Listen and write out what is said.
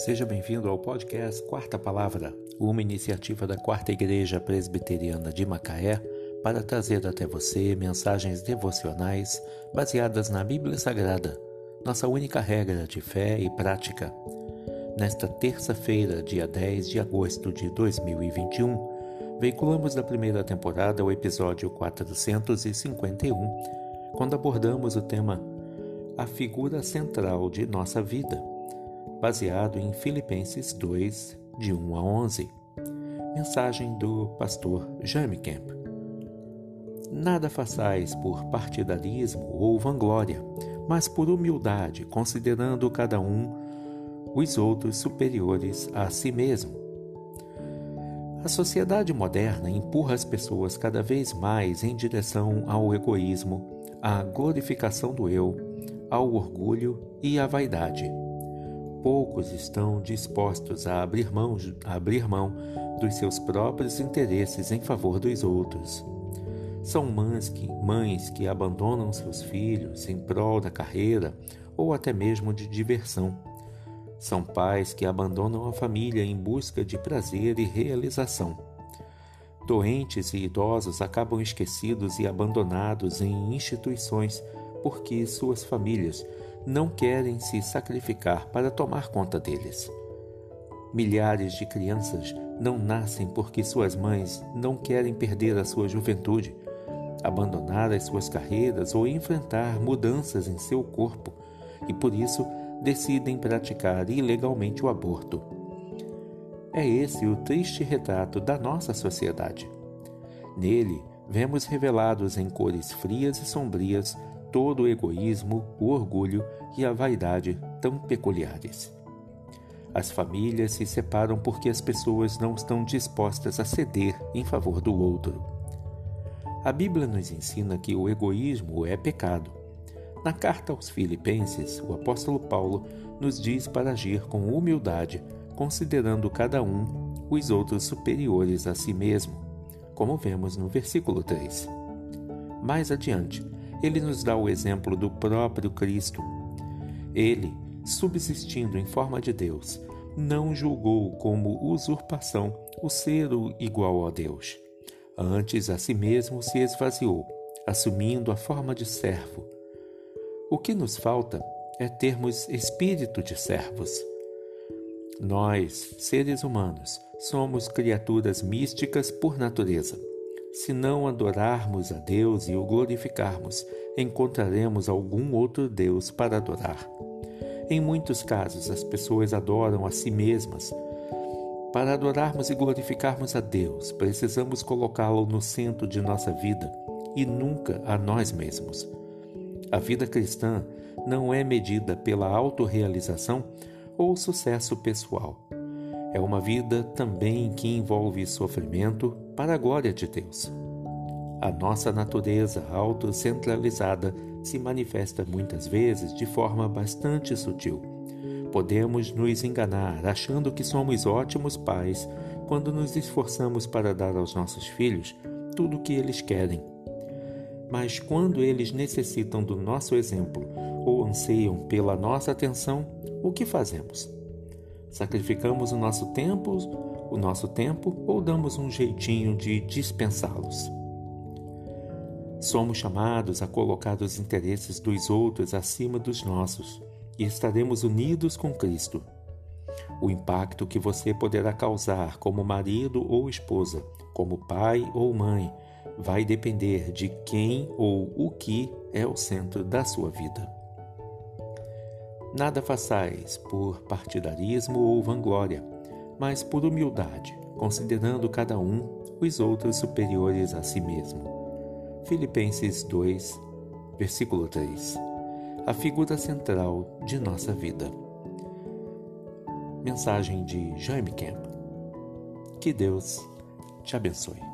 Seja bem-vindo ao podcast Quarta Palavra, uma iniciativa da Quarta Igreja Presbiteriana de Macaé para trazer até você mensagens devocionais baseadas na Bíblia Sagrada, nossa única regra de fé e prática. Nesta terça-feira, dia 10 de agosto de 2021, veiculamos da primeira temporada o episódio 451, quando abordamos o tema A figura central de nossa vida baseado em Filipenses 2, de 1 a 11. Mensagem do pastor Jaime Kemp. Nada façais por partidarismo ou vanglória, mas por humildade, considerando cada um os outros superiores a si mesmo. A sociedade moderna empurra as pessoas cada vez mais em direção ao egoísmo, à glorificação do eu, ao orgulho e à vaidade poucos estão dispostos a abrir mão, a abrir mão dos seus próprios interesses em favor dos outros. São mães que, mães que abandonam seus filhos em prol da carreira ou até mesmo de diversão. São pais que abandonam a família em busca de prazer e realização. Doentes e idosos acabam esquecidos e abandonados em instituições porque suas famílias não querem se sacrificar para tomar conta deles. Milhares de crianças não nascem porque suas mães não querem perder a sua juventude, abandonar as suas carreiras ou enfrentar mudanças em seu corpo e por isso decidem praticar ilegalmente o aborto. É esse o triste retrato da nossa sociedade. Nele, vemos revelados em cores frias e sombrias todo o egoísmo, o orgulho e a vaidade tão peculiares. As famílias se separam porque as pessoas não estão dispostas a ceder em favor do outro. A Bíblia nos ensina que o egoísmo é pecado. Na carta aos Filipenses, o apóstolo Paulo nos diz para agir com humildade, considerando cada um os outros superiores a si mesmo, como vemos no versículo 3. Mais adiante, ele nos dá o exemplo do próprio Cristo. Ele, subsistindo em forma de Deus, não julgou como usurpação o ser igual a Deus. Antes a si mesmo se esvaziou, assumindo a forma de servo. O que nos falta é termos espírito de servos. Nós, seres humanos, somos criaturas místicas por natureza. Se não adorarmos a Deus e o glorificarmos, encontraremos algum outro Deus para adorar. Em muitos casos, as pessoas adoram a si mesmas. Para adorarmos e glorificarmos a Deus, precisamos colocá-lo no centro de nossa vida e nunca a nós mesmos. A vida cristã não é medida pela autorrealização ou sucesso pessoal é uma vida também que envolve sofrimento para a glória de Deus. A nossa natureza autocentralizada se manifesta muitas vezes de forma bastante sutil. Podemos nos enganar achando que somos ótimos pais quando nos esforçamos para dar aos nossos filhos tudo o que eles querem. Mas quando eles necessitam do nosso exemplo ou anseiam pela nossa atenção, o que fazemos? Sacrificamos o nosso tempo, o nosso tempo ou damos um jeitinho de dispensá-los? Somos chamados a colocar os interesses dos outros acima dos nossos e estaremos unidos com Cristo. O impacto que você poderá causar como marido ou esposa, como pai ou mãe, vai depender de quem ou o que é o centro da sua vida. Nada façais por partidarismo ou vanglória, mas por humildade, considerando cada um os outros superiores a si mesmo. Filipenses 2, versículo 3. A figura central de nossa vida. Mensagem de Jaime Kemp. Que Deus te abençoe.